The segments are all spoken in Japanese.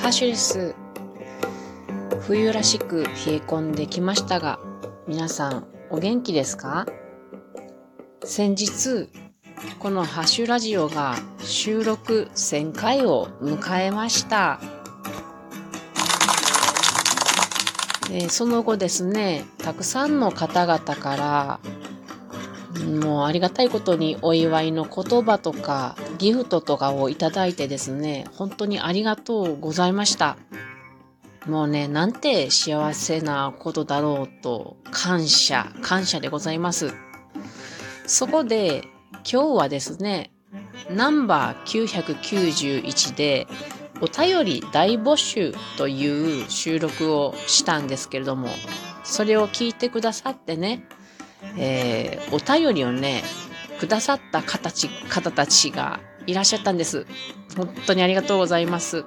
ハッシュです。冬らしく冷え込んできましたが、皆さんお元気ですか？先日、このハッシュラジオが収録1000回を迎えました。その後ですね、たくさんの方々からもうありがたいことにお祝いの言葉とかギフトとかをいただいてですね、本当にありがとうございました。もうね、なんて幸せなことだろうと感謝、感謝でございます。そこで今日はですね、ナンバー991でお便り大募集という収録をしたんですけれども、それを聞いてくださってね、えー、お便りをね、くださった方方たちがいらっしゃったんです。本当にありがとうございます。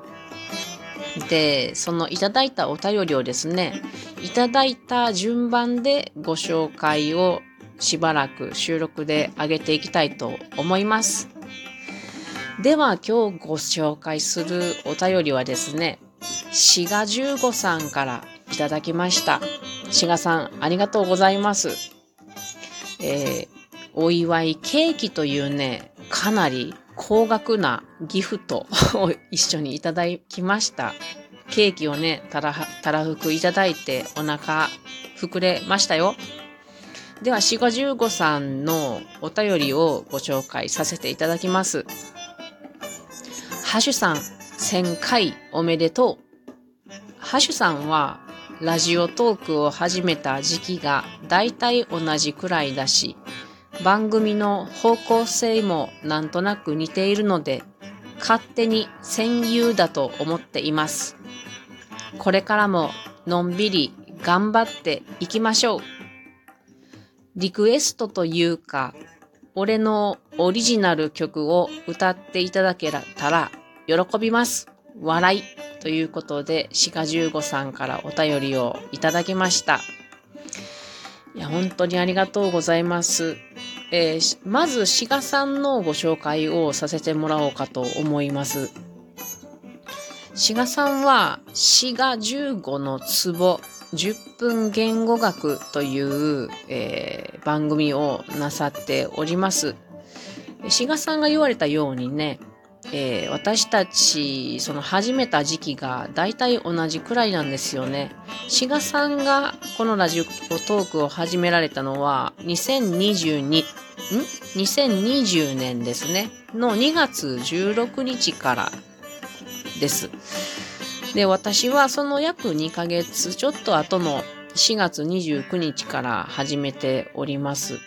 で、そのいただいたお便りをですね、いただいた順番でご紹介をしばらく収録で上げていきたいと思います。では今日ご紹介するお便りはですね、しが15さんからいただきました。しがさん、ありがとうございます。えー、お祝いケーキというね、かなり高額なギフトを一緒にいただきました。ケーキをね、たら、たらふくいただいてお腹膨れましたよ。では、4 5 5さんのお便りをご紹介させていただきます。ハシュさん、1000回おめでとう。ハシュさんはラジオトークを始めた時期がだいたい同じくらいだし、番組の方向性もなんとなく似ているので、勝手に戦友だと思っています。これからものんびり頑張っていきましょう。リクエストというか、俺のオリジナル曲を歌っていただけたら喜びます。笑い。ということで、シカ15さんからお便りをいただきました。いや、本当にありがとうございます。えー、まず、志賀さんのご紹介をさせてもらおうかと思います。志賀さんは、志賀15の壺10分言語学という、えー、番組をなさっております。志賀さんが言われたようにね、えー、私たち、その始めた時期が大体同じくらいなんですよね。志賀さんがこのラジオトークを始められたのは2022、ん ?2020 年ですね。の2月16日からです。で、私はその約2ヶ月ちょっと後の4月29日から始めております。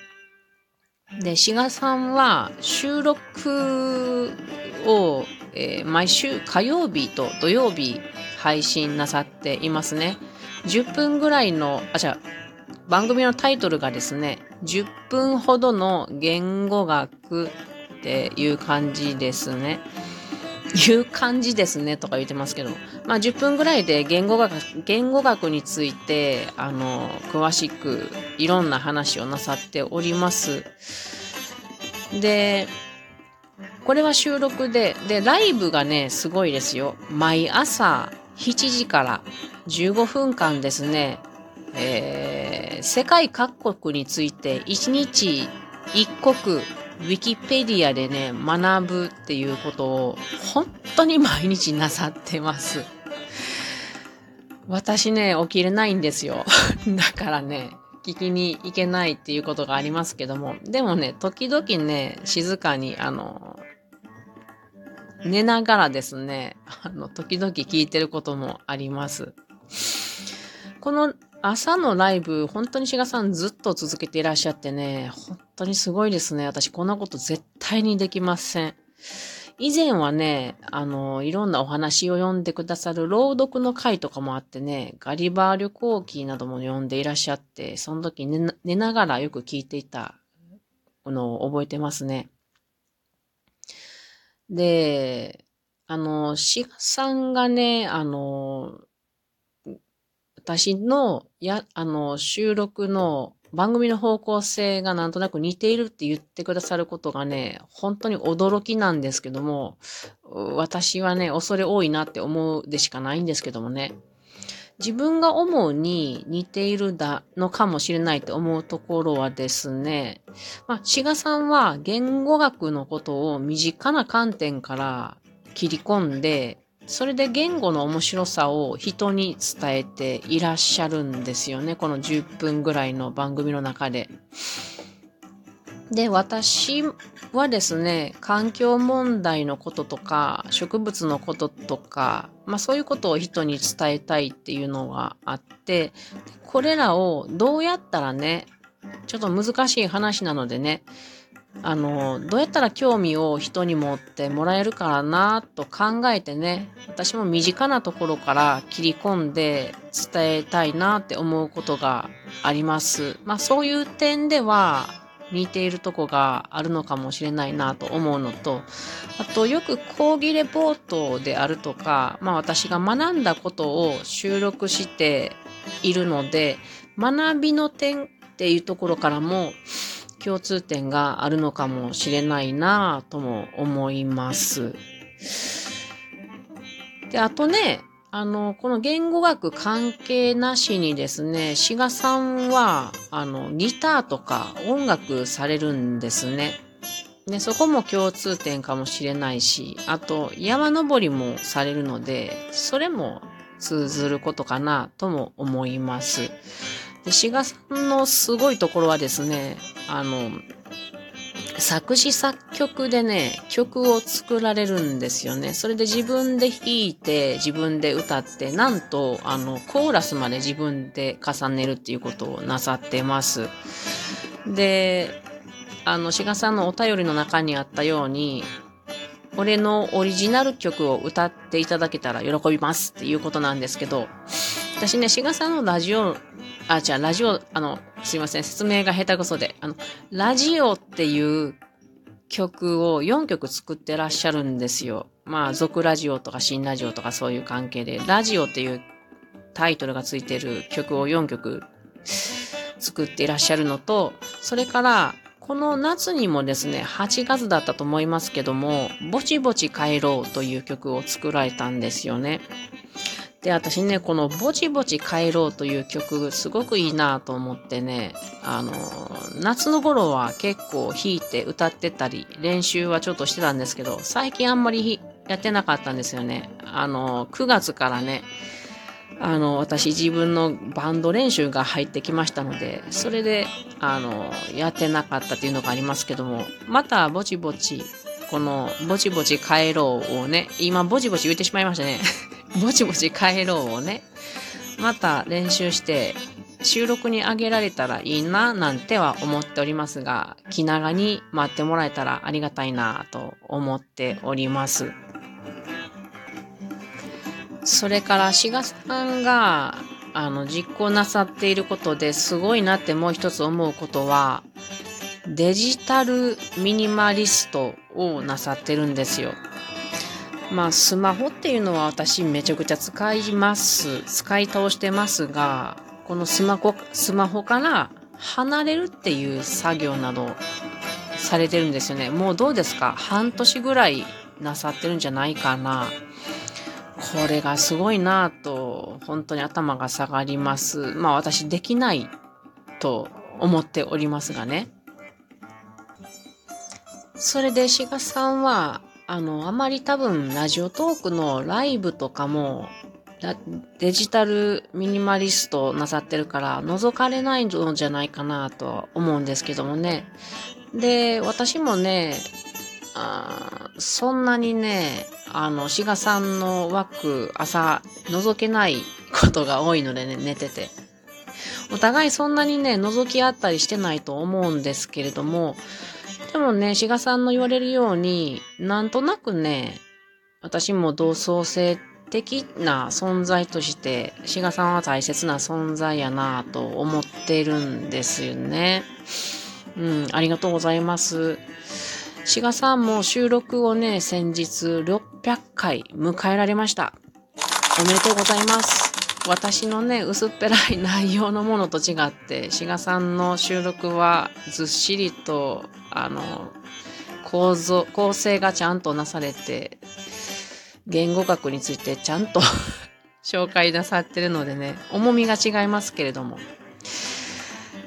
で、志賀さんは収録を、えー、毎週火曜日と土曜日配信なさっていますね。10分ぐらいの、あ、じゃ番組のタイトルがですね、10分ほどの言語学っていう感じですね。いう感じですねとか言ってますけど、まあ10分ぐらいで言語学、言語学について、あの、詳しくいろんな話をなさっております。で、これは収録で、で、ライブがね、すごいですよ。毎朝7時から15分間ですね、えー、世界各国について1日1国ウィキペディアでね、学ぶっていうことを本当に毎日なさってます。私ね、起きれないんですよ。だからね、聞きに行けないっていうことがありますけども、でもね、時々ね、静かに、あの、寝ながらですね、あの、時々聞いてることもあります。この朝のライブ、本当に志賀さんずっと続けていらっしゃってね、本当にすごいですね。私こんなこと絶対にできません。以前はね、あの、いろんなお話を読んでくださる朗読の会とかもあってね、ガリバー旅行記なども読んでいらっしゃって、その時寝寝ながらよく聞いていたのを覚えてますね。で、あの、志賀さんがね、あの、私の、や、あの、収録の番組の方向性がなんとなく似ているって言ってくださることがね、本当に驚きなんですけども、私はね、恐れ多いなって思うでしかないんですけどもね。自分が思うに似ているだのかもしれないと思うところはですね、まあ、志賀さんは言語学のことを身近な観点から切り込んで、それで言語の面白さを人に伝えていらっしゃるんですよね。この10分ぐらいの番組の中で。で、私はですね、環境問題のこととか、植物のこととか、まあそういうことを人に伝えたいっていうのがあって、これらをどうやったらね、ちょっと難しい話なのでね、あの、どうやったら興味を人に持ってもらえるかなと考えてね、私も身近なところから切り込んで伝えたいなって思うことがあります。まあそういう点では、似ているとこがあるのかもしれないなと思うのと、あとよく講義レポートであるとか、まあ私が学んだことを収録しているので、学びの点っていうところからも共通点があるのかもしれないなとも思います。で、あとね、あの、この言語学関係なしにですね、志賀さんは、あの、ギターとか音楽されるんですね。ね、そこも共通点かもしれないし、あと、山登りもされるので、それも通ずることかなとも思います。で、志賀さんのすごいところはですね、あの、作詞作曲でね、曲を作られるんですよね。それで自分で弾いて、自分で歌って、なんと、あの、コーラスまで自分で重ねるっていうことをなさってます。で、あの、志賀さんのお便りの中にあったように、俺のオリジナル曲を歌っていただけたら喜びますっていうことなんですけど、私ね、志賀さんのラジオ、あ、じゃあラジオ、あの、すいません、説明が下手くそで、あの、ラジオっていう曲を4曲作ってらっしゃるんですよ。まあ、俗ラジオとか新ラジオとかそういう関係で、ラジオっていうタイトルがついてる曲を4曲作っていらっしゃるのと、それから、この夏にもですね、8月だったと思いますけども、ぼちぼち帰ろうという曲を作られたんですよね。で、私ね、このぼちぼち帰ろうという曲、すごくいいなと思ってね、あの、夏の頃は結構弾いて歌ってたり、練習はちょっとしてたんですけど、最近あんまりやってなかったんですよね。あの、9月からね、あの、私自分のバンド練習が入ってきましたので、それで、あの、やってなかったっていうのがありますけども、またぼちぼち、この、ぼちぼち帰ろうをね、今ぼちぼち言ってしまいましたね。ぼちぼち帰ろうをね、また練習して収録にあげられたらいいななんては思っておりますが、気長に待ってもらえたらありがたいなと思っております。それから、志賀さんが、あの、実行なさっていることですごいなってもう一つ思うことは、デジタルミニマリストをなさってるんですよ。まあ、スマホっていうのは私めちゃくちゃ使います。使い倒してますが、このスマホ、スマホから離れるっていう作業などされてるんですよね。もうどうですか？半年ぐらいなさってるんじゃないかな。これがすごいなぁと、本当に頭が下がります。まあ私できないと思っておりますがね。それで、志賀さんは、あの、あまり多分、ラジオトークのライブとかも、デジタルミニマリストなさってるから、覗かれないのじゃないかなと思うんですけどもね。で、私もね、あそんなにね、あの、志賀さんの枠、朝、覗けないことが多いのでね、寝てて。お互いそんなにね、覗き合ったりしてないと思うんですけれども、でもね、志賀さんの言われるように、なんとなくね、私も同窓性的な存在として、志賀さんは大切な存在やなぁと思ってるんですよね。うん、ありがとうございます。志賀さんも収録をね、先日600回迎えられました。おめでとうございます。私のね、薄っぺらい内容のものと違って、志賀さんの収録はずっしりと、あの、構造、構成がちゃんとなされて、言語学についてちゃんと 紹介なさってるのでね、重みが違いますけれども。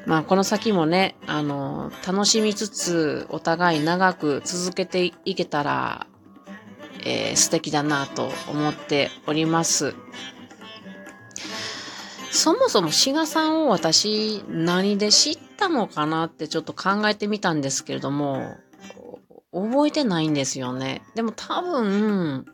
まあ、この先もね、あの、楽しみつつ、お互い長く続けていけたら、えー、素敵だなと思っております。そもそも志賀さんを私何で知ったのかなってちょっと考えてみたんですけれども、覚えてないんですよね。でも多分、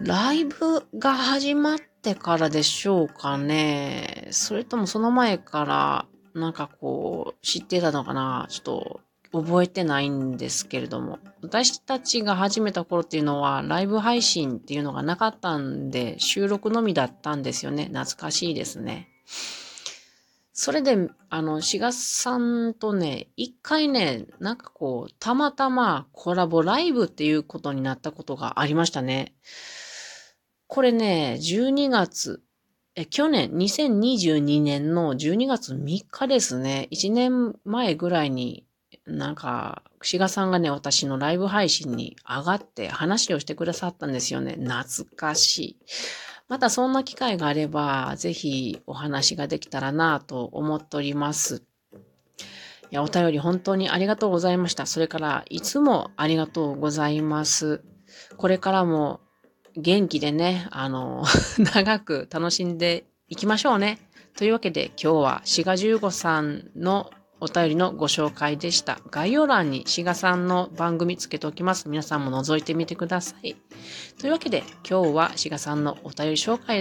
ライブが始まってからでしょうかね。それともその前から、なんかこう、知ってたのかなちょっと覚えてないんですけれども。私たちが始めた頃っていうのは、ライブ配信っていうのがなかったんで、収録のみだったんですよね。懐かしいですね。それで、あの、しがさんとね、一回ね、なんかこう、たまたまコラボライブっていうことになったことがありましたね。これね、12月、え、去年、2022年の12月3日ですね。1年前ぐらいに、なんか、しがさんがね、私のライブ配信に上がって話をしてくださったんですよね。懐かしい。またそんな機会があれば、ぜひお話ができたらなと思っております。いや、お便り本当にありがとうございました。それから、いつもありがとうございます。これからも元気でね、あの、長く楽しんでいきましょうね。というわけで今日は志賀十五さんのお便りのご紹介でした。概要欄に志賀さんの番組つけておきます。皆さんも覗いてみてください。というわけで今日は志賀さんのお便り紹介